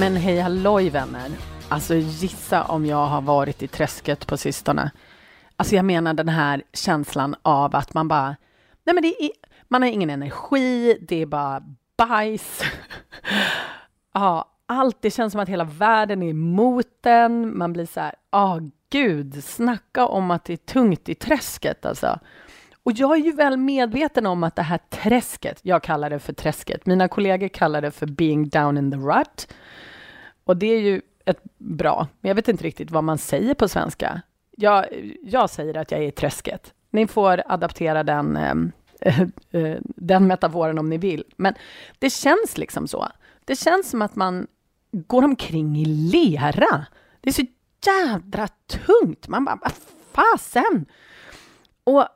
Men hej halloj vänner! Alltså gissa om jag har varit i träsket på sistone. Alltså jag menar den här känslan av att man bara, nej men det är, man har ingen energi, det är bara bajs. ja, allt, det känns som att hela världen är emot en. Man blir så här, ja oh, gud, snacka om att det är tungt i träsket alltså. Och jag är ju väl medveten om att det här träsket, jag kallar det för träsket, mina kollegor kallar det för being down in the rut. Och det är ju ett bra, men jag vet inte riktigt vad man säger på svenska. Jag, jag säger att jag är i träsket. Ni får adaptera den, äh, äh, den metaforen om ni vill. Men det känns liksom så. Det känns som att man går omkring i lera. Det är så jädra tungt. Man bara, vad fasen? Och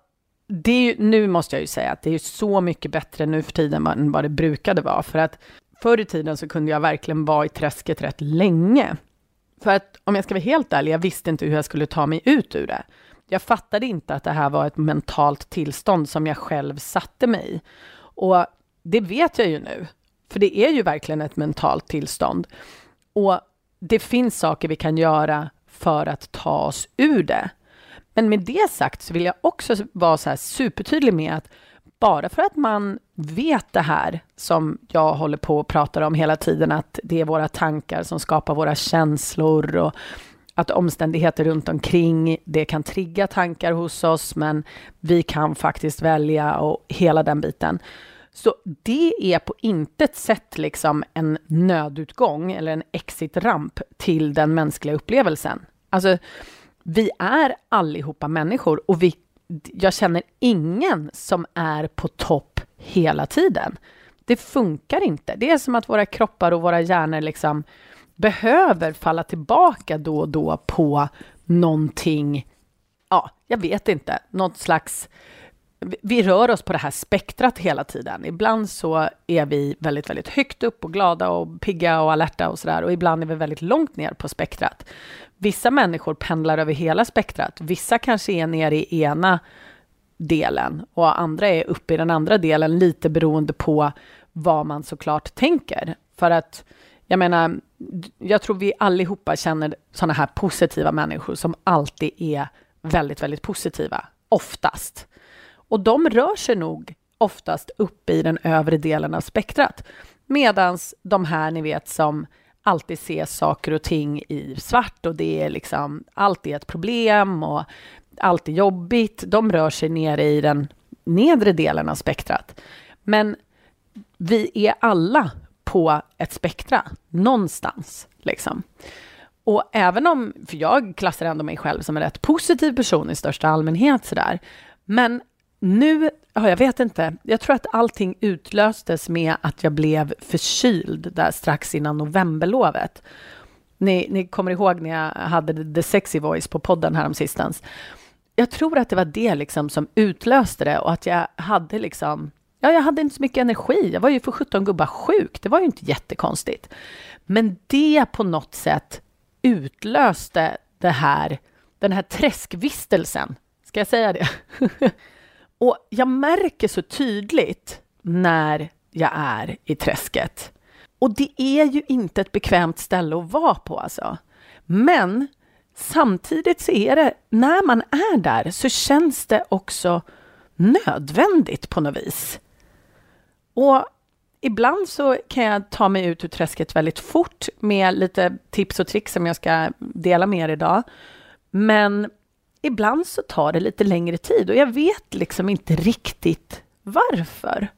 det är ju, nu måste jag ju säga att det är så mycket bättre nu för tiden än vad det brukade vara. För att förr i tiden så kunde jag verkligen vara i träsket rätt länge. För att om jag ska vara helt ärlig, jag visste inte hur jag skulle ta mig ut ur det. Jag fattade inte att det här var ett mentalt tillstånd som jag själv satte mig i. Och det vet jag ju nu, för det är ju verkligen ett mentalt tillstånd. Och det finns saker vi kan göra för att ta oss ur det. Men med det sagt så vill jag också vara så här supertydlig med att bara för att man vet det här som jag håller på och pratar om hela tiden, att det är våra tankar som skapar våra känslor och att omständigheter runt omkring, det kan trigga tankar hos oss, men vi kan faktiskt välja och hela den biten. Så det är på intet sätt liksom en nödutgång eller en exit-ramp till den mänskliga upplevelsen. Alltså, vi är allihopa människor och vi jag känner ingen som är på topp hela tiden. Det funkar inte. Det är som att våra kroppar och våra hjärnor liksom behöver falla tillbaka då och då på någonting, ja, jag vet inte, något slags vi rör oss på det här spektrat hela tiden. Ibland så är vi väldigt, väldigt högt upp och glada och pigga och alerta och sådär och ibland är vi väldigt långt ner på spektrat. Vissa människor pendlar över hela spektrat. Vissa kanske är nere i ena delen och andra är uppe i den andra delen, lite beroende på vad man såklart tänker. För att jag menar, jag tror vi allihopa känner sådana här positiva människor som alltid är väldigt, väldigt positiva, oftast. Och de rör sig nog oftast uppe i den övre delen av spektrat. Medan de här, ni vet, som alltid ser saker och ting i svart och det är liksom, allt är ett problem och allt är jobbigt. De rör sig nere i den nedre delen av spektrat. Men vi är alla på ett spektra, någonstans. Liksom. Och även om, för jag klassar ändå mig själv som en rätt positiv person i största allmänhet sådär, men nu, ja, jag vet inte, jag tror att allting utlöstes med att jag blev förkyld där strax innan novemberlovet. Ni, ni kommer ihåg när jag hade The Sexy Voice på podden häromsistens. Jag tror att det var det liksom som utlöste det och att jag hade liksom Ja, jag hade inte så mycket energi. Jag var ju för 17 gubbar sjuk. Det var ju inte jättekonstigt. Men det på något sätt utlöste det här, den här träskvistelsen. Ska jag säga det? Och jag märker så tydligt när jag är i träsket. Och det är ju inte ett bekvämt ställe att vara på alltså. Men samtidigt så är det, när man är där så känns det också nödvändigt på något vis. Och ibland så kan jag ta mig ut ur träsket väldigt fort med lite tips och tricks som jag ska dela med er idag. Men ibland så tar det lite längre tid och jag vet liksom inte riktigt varför.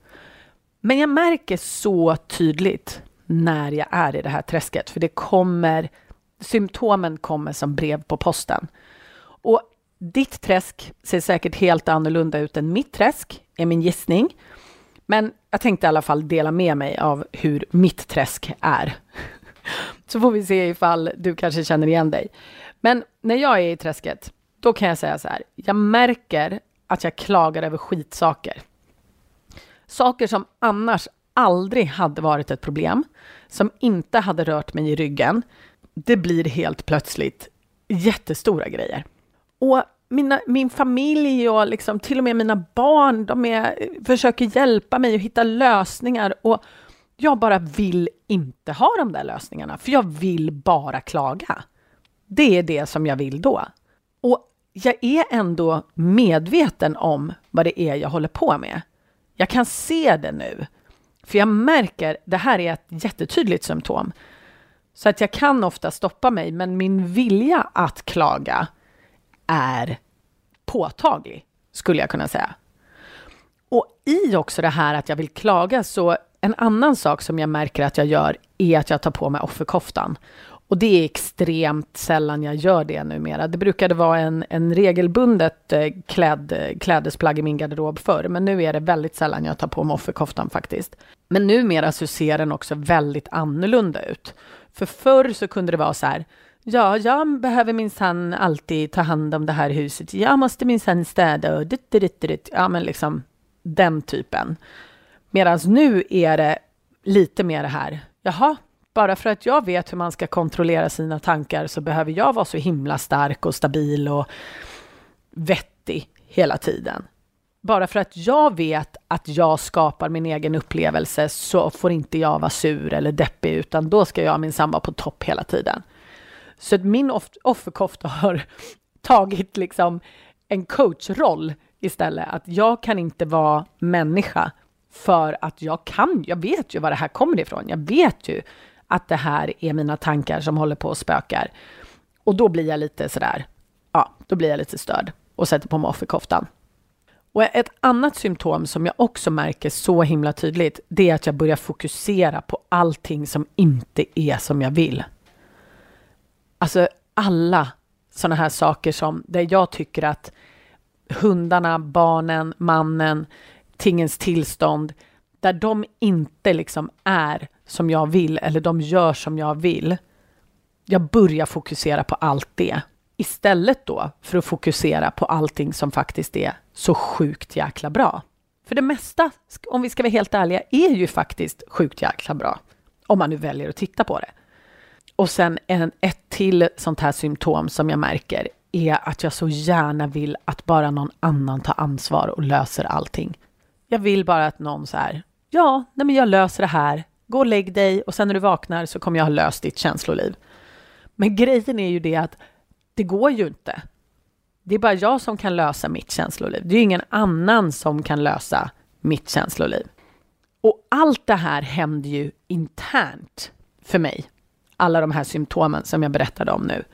Men jag märker så tydligt när jag är i det här träsket, för det kommer, symptomen kommer som brev på posten. Och ditt träsk ser säkert helt annorlunda ut än mitt träsk, är min gissning. Men jag tänkte i alla fall dela med mig av hur mitt träsk är. Så får vi se ifall du kanske känner igen dig. Men när jag är i träsket, då kan jag säga så här. Jag märker att jag klagar över skitsaker. Saker som annars aldrig hade varit ett problem, som inte hade rört mig i ryggen. Det blir helt plötsligt jättestora grejer. Och mina, min familj och liksom, till och med mina barn, de är, försöker hjälpa mig att hitta lösningar och jag bara vill inte ha de där lösningarna, för jag vill bara klaga. Det är det som jag vill då. Och jag är ändå medveten om vad det är jag håller på med. Jag kan se det nu, för jag märker det här är ett jättetydligt symptom. Så att jag kan ofta stoppa mig, men min vilja att klaga är påtaglig, skulle jag kunna säga. Och i också det här att jag vill klaga, så en annan sak som jag märker att jag gör är att jag tar på mig offerkoftan. Och det är extremt sällan jag gör det numera. Det brukade vara en, en regelbundet eh, kläd, eh, klädesplagg i min garderob förr, men nu är det väldigt sällan jag tar på mig offerkoftan faktiskt. Men numera så ser den också väldigt annorlunda ut. För förr så kunde det vara så här, ja, jag behöver minsann alltid ta hand om det här huset, jag måste minsann städa och ditt, ditt, ditt. ja men liksom den typen. Medan nu är det lite mer det här, jaha, bara för att jag vet hur man ska kontrollera sina tankar så behöver jag vara så himla stark och stabil och vettig hela tiden. Bara för att jag vet att jag skapar min egen upplevelse så får inte jag vara sur eller deppig, utan då ska jag minsann vara på topp hela tiden. Så att min off offerkofta har tagit liksom en coachroll istället. Att jag kan inte vara människa för att jag kan, jag vet ju var det här kommer ifrån. Jag vet ju att det här är mina tankar som håller på och spökar. Och då blir jag lite sådär, ja, då blir jag lite störd och sätter på mig offerkoftan. Och ett annat symptom som jag också märker så himla tydligt, det är att jag börjar fokusera på allting som inte är som jag vill. Alltså alla sådana här saker som där jag tycker att hundarna, barnen, mannen, tingens tillstånd, där de inte liksom är som jag vill eller de gör som jag vill. Jag börjar fokusera på allt det istället då för att fokusera på allting som faktiskt är så sjukt jäkla bra. För det mesta, om vi ska vara helt ärliga, är ju faktiskt sjukt jäkla bra. Om man nu väljer att titta på det. Och sen en, ett till sånt här symptom som jag märker är att jag så gärna vill att bara någon annan tar ansvar och löser allting. Jag vill bara att någon så här, ja, nej men jag löser det här, gå och lägg dig och sen när du vaknar så kommer jag ha löst ditt känsloliv. Men grejen är ju det att det går ju inte. Det är bara jag som kan lösa mitt känsloliv. Det är ju ingen annan som kan lösa mitt känsloliv. Och allt det här händer ju internt för mig. Alla de här symptomen som jag berättade om nu.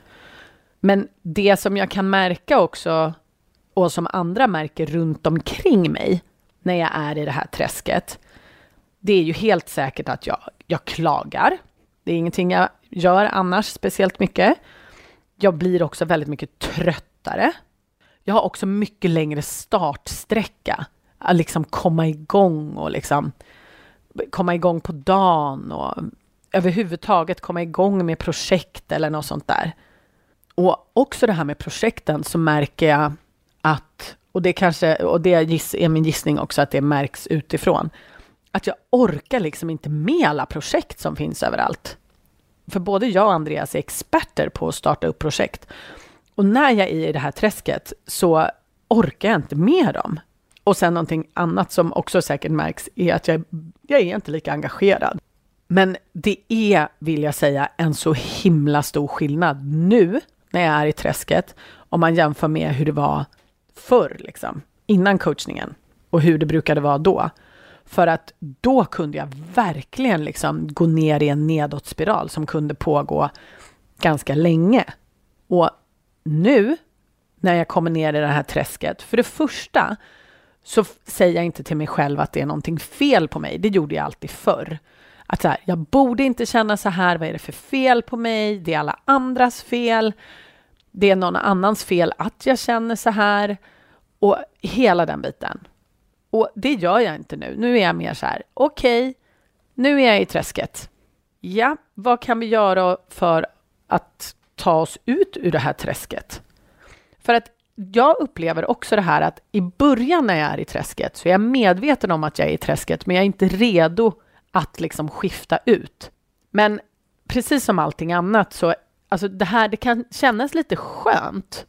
Men det som jag kan märka också och som andra märker runt omkring mig när jag är i det här träsket, det är ju helt säkert att jag, jag klagar. Det är ingenting jag gör annars speciellt mycket. Jag blir också väldigt mycket tröttare. Jag har också mycket längre startsträcka. Att liksom komma igång och liksom komma igång på dagen och överhuvudtaget komma igång med projekt eller något sånt där. Och också det här med projekten så märker jag att, och det kanske, och det är min gissning också att det märks utifrån, att jag orkar liksom inte med alla projekt som finns överallt. För både jag och Andreas är experter på att starta upp projekt. Och när jag är i det här träsket så orkar jag inte med dem. Och sen någonting annat som också säkert märks är att jag, jag är inte lika engagerad. Men det är, vill jag säga, en så himla stor skillnad nu när jag är i träsket om man jämför med hur det var förr, liksom, innan coachningen och hur det brukade vara då. För att då kunde jag verkligen liksom gå ner i en nedåtspiral som kunde pågå ganska länge. Och nu när jag kommer ner i det här träsket, för det första så säger jag inte till mig själv att det är någonting fel på mig. Det gjorde jag alltid förr. Att så här, jag borde inte känna så här, vad är det för fel på mig? Det är alla andras fel. Det är någon annans fel att jag känner så här. Och hela den biten. Och det gör jag inte nu. Nu är jag mer så här, okej, okay, nu är jag i träsket. ja, vad kan vi göra för att ta oss ut ur det här träsket? För att jag upplever också det här att i början när jag är i träsket så är jag medveten om att jag är i träsket, men jag är inte redo att liksom skifta ut. Men precis som allting annat så, alltså det här, det kan kännas lite skönt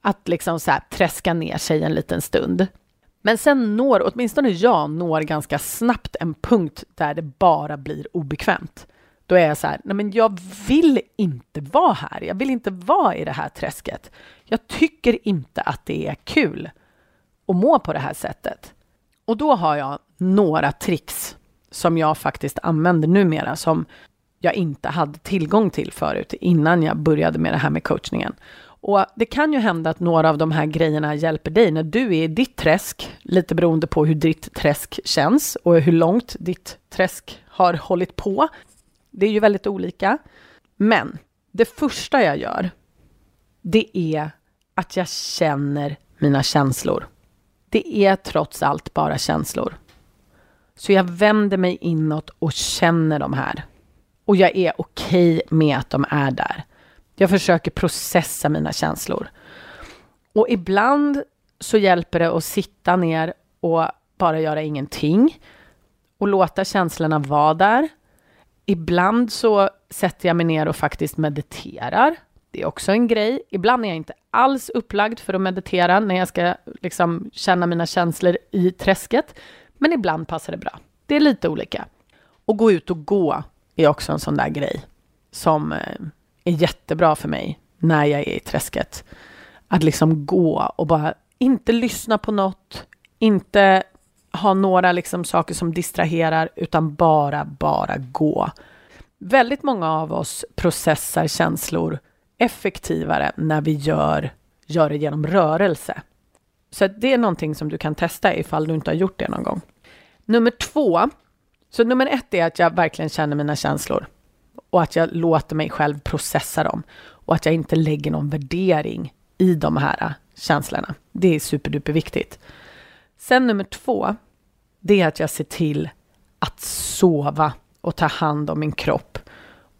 att liksom så här träska ner sig en liten stund. Men sen når, åtminstone jag, når ganska snabbt en punkt där det bara blir obekvämt. Då är jag så här, nej men jag vill inte vara här. Jag vill inte vara i det här träsket. Jag tycker inte att det är kul att må på det här sättet. Och då har jag några tricks som jag faktiskt använder numera som jag inte hade tillgång till förut innan jag började med det här med coachningen. Och det kan ju hända att några av de här grejerna hjälper dig när du är i ditt träsk, lite beroende på hur ditt träsk känns och hur långt ditt träsk har hållit på. Det är ju väldigt olika. Men det första jag gör, det är att jag känner mina känslor. Det är trots allt bara känslor. Så jag vänder mig inåt och känner de här. Och jag är okej okay med att de är där. Jag försöker processa mina känslor. Och ibland så hjälper det att sitta ner och bara göra ingenting och låta känslorna vara där. Ibland så sätter jag mig ner och faktiskt mediterar. Det är också en grej. Ibland är jag inte alls upplagd för att meditera när jag ska liksom känna mina känslor i träsket. Men ibland passar det bra. Det är lite olika. Och gå ut och gå är också en sån där grej som eh, är jättebra för mig när jag är i träsket. Att liksom gå och bara inte lyssna på något, inte ha några liksom saker som distraherar, utan bara, bara gå. Väldigt många av oss processar känslor effektivare när vi gör, gör det genom rörelse. Så det är någonting som du kan testa ifall du inte har gjort det någon gång. Nummer två. Så nummer ett är att jag verkligen känner mina känslor och att jag låter mig själv processa dem och att jag inte lägger någon värdering i de här känslorna. Det är superduper viktigt. Sen nummer två, det är att jag ser till att sova och ta hand om min kropp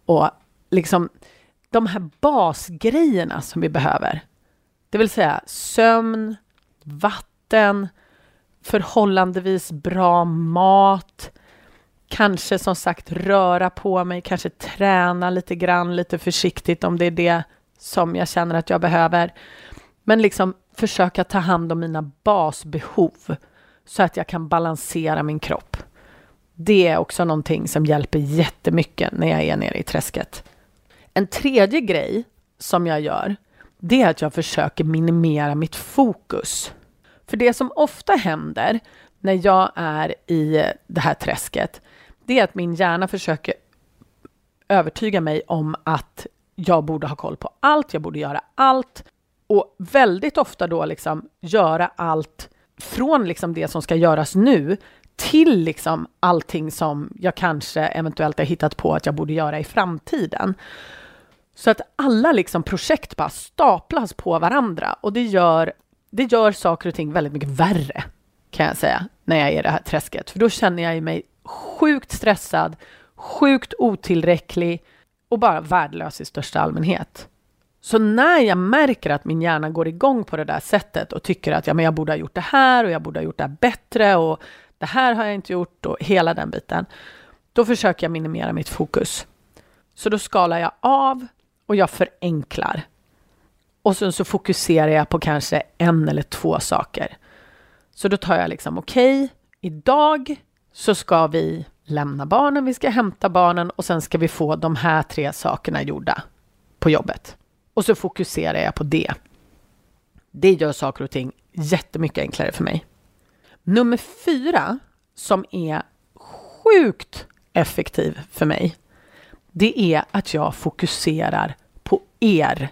och liksom de här basgrejerna som vi behöver. Det vill säga sömn, vatten, förhållandevis bra mat, kanske som sagt röra på mig, kanske träna lite grann, lite försiktigt om det är det som jag känner att jag behöver. Men liksom försöka ta hand om mina basbehov så att jag kan balansera min kropp. Det är också någonting som hjälper jättemycket när jag är nere i träsket. En tredje grej som jag gör, det är att jag försöker minimera mitt fokus. För det som ofta händer när jag är i det här träsket, det är att min hjärna försöker övertyga mig om att jag borde ha koll på allt, jag borde göra allt och väldigt ofta då liksom göra allt från liksom det som ska göras nu till liksom allting som jag kanske eventuellt har hittat på att jag borde göra i framtiden. Så att alla liksom projekt bara staplas på varandra och det gör, det gör saker och ting väldigt mycket värre kan jag säga när jag är i det här träsket. För då känner jag mig sjukt stressad, sjukt otillräcklig och bara värdelös i största allmänhet. Så när jag märker att min hjärna går igång på det där sättet och tycker att ja, men jag borde ha gjort det här och jag borde ha gjort det här bättre och det här har jag inte gjort och hela den biten. Då försöker jag minimera mitt fokus. Så då skalar jag av och jag förenklar. Och sen så fokuserar jag på kanske en eller två saker. Så då tar jag liksom okej, okay, idag så ska vi lämna barnen, vi ska hämta barnen och sen ska vi få de här tre sakerna gjorda på jobbet. Och så fokuserar jag på det. Det gör saker och ting jättemycket enklare för mig. Nummer fyra, som är sjukt effektiv för mig, det är att jag fokuserar på er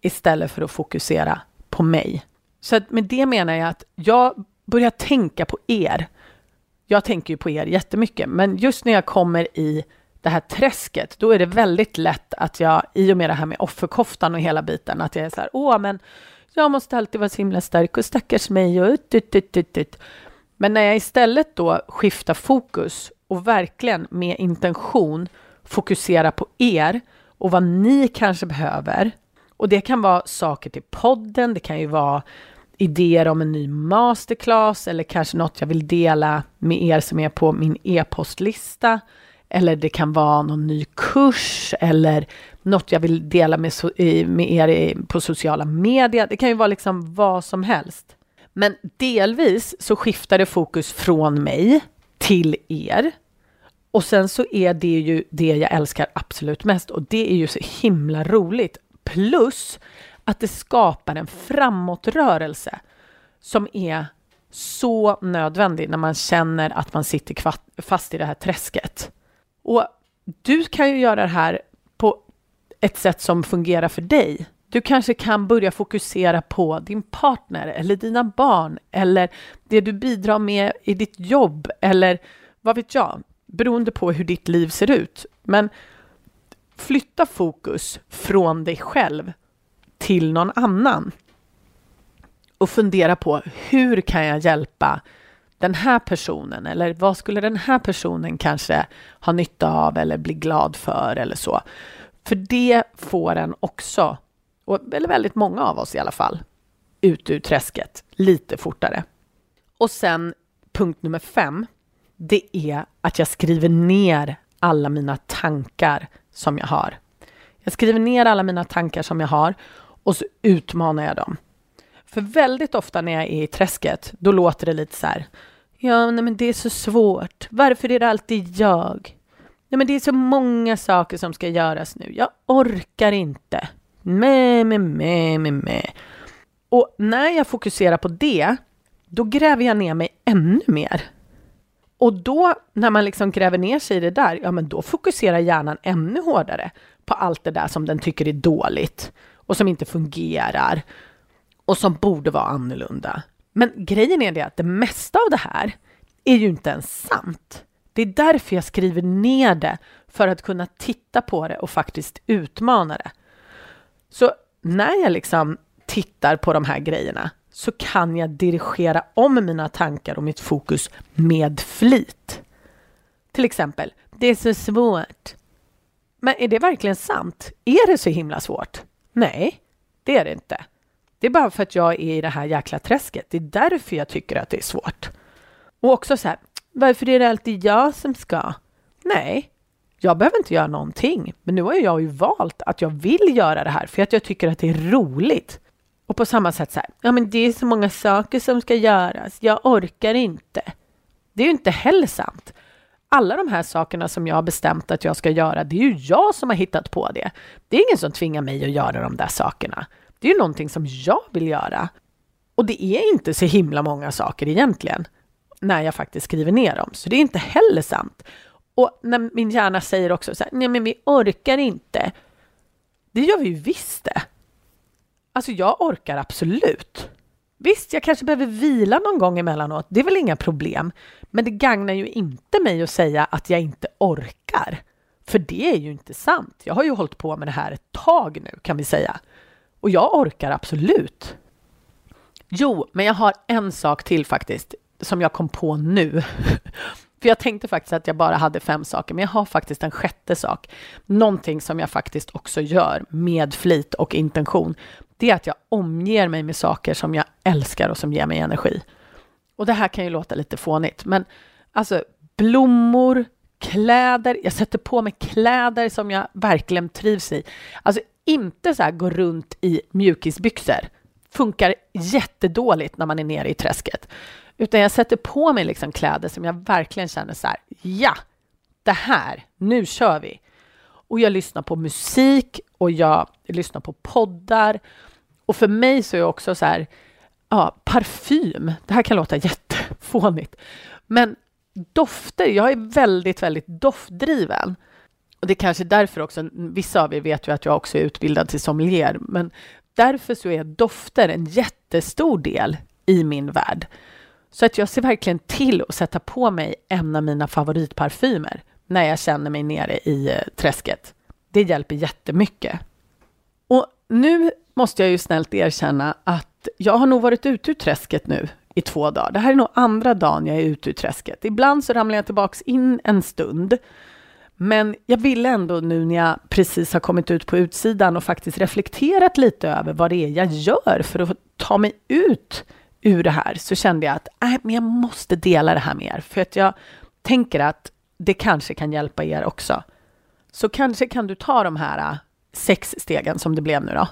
istället för att fokusera på mig. Så med det menar jag att jag börjar tänka på er jag tänker ju på er jättemycket, men just när jag kommer i det här träsket, då är det väldigt lätt att jag, i och med det här med offerkoftan och hela biten, att jag är så här, åh, men jag måste alltid vara så himla stark och stackars mig och ut, ut, ut, ut, ut. Men när jag istället då skiftar fokus och verkligen med intention fokusera på er och vad ni kanske behöver. Och det kan vara saker till podden, det kan ju vara idéer om en ny masterclass eller kanske något jag vill dela med er som är på min e-postlista. Eller det kan vara någon ny kurs eller något jag vill dela med, med er på sociala medier. Det kan ju vara liksom vad som helst. Men delvis så skiftar det fokus från mig till er. Och sen så är det ju det jag älskar absolut mest och det är ju så himla roligt. Plus att det skapar en framåtrörelse som är så nödvändig när man känner att man sitter fast i det här träsket. Och du kan ju göra det här på ett sätt som fungerar för dig. Du kanske kan börja fokusera på din partner eller dina barn eller det du bidrar med i ditt jobb eller vad vet jag, beroende på hur ditt liv ser ut. Men flytta fokus från dig själv till någon annan och fundera på hur kan jag hjälpa den här personen eller vad skulle den här personen kanske ha nytta av eller bli glad för eller så. För det får en också, och eller väldigt många av oss i alla fall, ut ur träsket lite fortare. Och sen punkt nummer fem, det är att jag skriver ner alla mina tankar som jag har. Jag skriver ner alla mina tankar som jag har och så utmanar jag dem. För väldigt ofta när jag är i träsket, då låter det lite så här. Ja, nej, men det är så svårt. Varför är det alltid jag? Nej, men det är så många saker som ska göras nu. Jag orkar inte. Mä, mä, mä, mä, mä. Och när jag fokuserar på det, då gräver jag ner mig ännu mer. Och då, när man liksom gräver ner sig i det där, ja men då fokuserar hjärnan ännu hårdare på allt det där som den tycker är dåligt och som inte fungerar och som borde vara annorlunda. Men grejen är det att det mesta av det här är ju inte ens sant. Det är därför jag skriver ner det, för att kunna titta på det och faktiskt utmana det. Så när jag liksom tittar på de här grejerna så kan jag dirigera om mina tankar och mitt fokus med flit. Till exempel, det är så svårt. Men är det verkligen sant? Är det så himla svårt? Nej, det är det inte. Det är bara för att jag är i det här jäkla träsket. Det är därför jag tycker att det är svårt. Och också så här, varför är det alltid jag som ska? Nej, jag behöver inte göra någonting. Men nu har jag ju valt att jag vill göra det här för att jag tycker att det är roligt. Och på samma sätt så här, ja men det är så många saker som ska göras. Jag orkar inte. Det är ju inte heller sant. Alla de här sakerna som jag har bestämt att jag ska göra, det är ju jag som har hittat på det. Det är ingen som tvingar mig att göra de där sakerna. Det är ju någonting som jag vill göra. Och det är inte så himla många saker egentligen, när jag faktiskt skriver ner dem. Så det är inte heller sant. Och när min hjärna säger också så här, nej men vi orkar inte. Det gör vi ju visst det. Alltså jag orkar absolut. Visst, jag kanske behöver vila någon gång emellanåt. Det är väl inga problem. Men det gagnar ju inte mig att säga att jag inte orkar. För det är ju inte sant. Jag har ju hållit på med det här ett tag nu kan vi säga. Och jag orkar absolut. Jo, men jag har en sak till faktiskt som jag kom på nu. För jag tänkte faktiskt att jag bara hade fem saker, men jag har faktiskt en sjätte sak. Någonting som jag faktiskt också gör med flit och intention. Det är att jag omger mig med saker som jag älskar och som ger mig energi. Och det här kan ju låta lite fånigt, men alltså blommor, kläder. Jag sätter på mig kläder som jag verkligen trivs i. Alltså inte så här gå runt i mjukisbyxor. Funkar jättedåligt när man är nere i träsket. Utan jag sätter på mig liksom kläder som jag verkligen känner så här, ja, det här, nu kör vi. Och jag lyssnar på musik och jag lyssnar på poddar. Och för mig så är det också så här, ja, parfym. Det här kan låta jättefånigt. Men dofter, jag är väldigt, väldigt doftdriven. Och det är kanske därför också, vissa av er vet ju att jag också är utbildad till sommelier, men därför så är dofter en jättestor del i min värld. Så att jag ser verkligen till att sätta på mig en av mina favoritparfymer när jag känner mig nere i eh, träsket. Det hjälper jättemycket. Och nu måste jag ju snällt erkänna att jag har nog varit ute ur träsket nu i två dagar. Det här är nog andra dagen jag är ute ur träsket. Ibland så ramlar jag tillbaks in en stund. Men jag ville ändå nu när jag precis har kommit ut på utsidan och faktiskt reflekterat lite över vad det är jag gör för att ta mig ut ur det här, så kände jag att äh, men jag måste dela det här med er, för att jag tänker att det kanske kan hjälpa er också. Så kanske kan du ta de här äh, sex stegen som det blev nu då,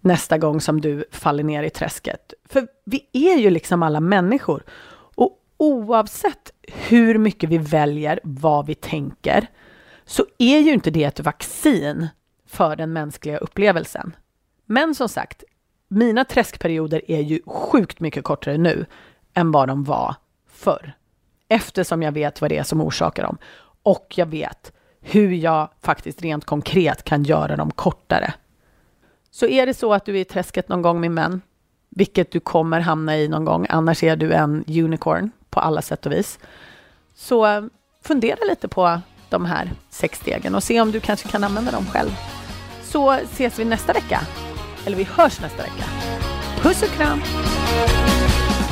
nästa gång som du faller ner i träsket. För vi är ju liksom alla människor. Och oavsett hur mycket vi väljer vad vi tänker, så är ju inte det ett vaccin för den mänskliga upplevelsen. Men som sagt, mina träskperioder är ju sjukt mycket kortare nu än vad de var förr. Eftersom jag vet vad det är som orsakar dem. Och jag vet hur jag faktiskt rent konkret kan göra dem kortare. Så är det så att du är i träsket någon gång med män, vilket du kommer hamna i någon gång, annars är du en unicorn på alla sätt och vis. Så eh, fundera lite på de här sex stegen och se om du kanske kan använda dem själv. Så ses vi nästa vecka. Eller vi hörs nästa vecka. Puss och kram!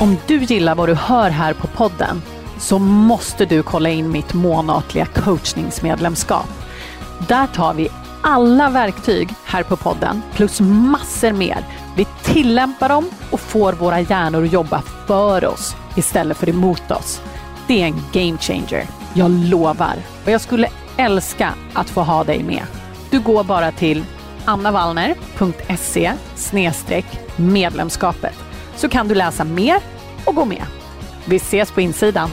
Om du gillar vad du hör här på podden så måste du kolla in mitt månatliga coachningsmedlemskap. Där tar vi alla verktyg här på podden plus massor mer. Vi tillämpar dem och får våra hjärnor att jobba för oss istället för emot oss. Det är en game changer. Jag lovar. Och jag skulle älska att få ha dig med. Du går bara till annavallner.se medlemskapet så kan du läsa mer och gå med. Vi ses på insidan.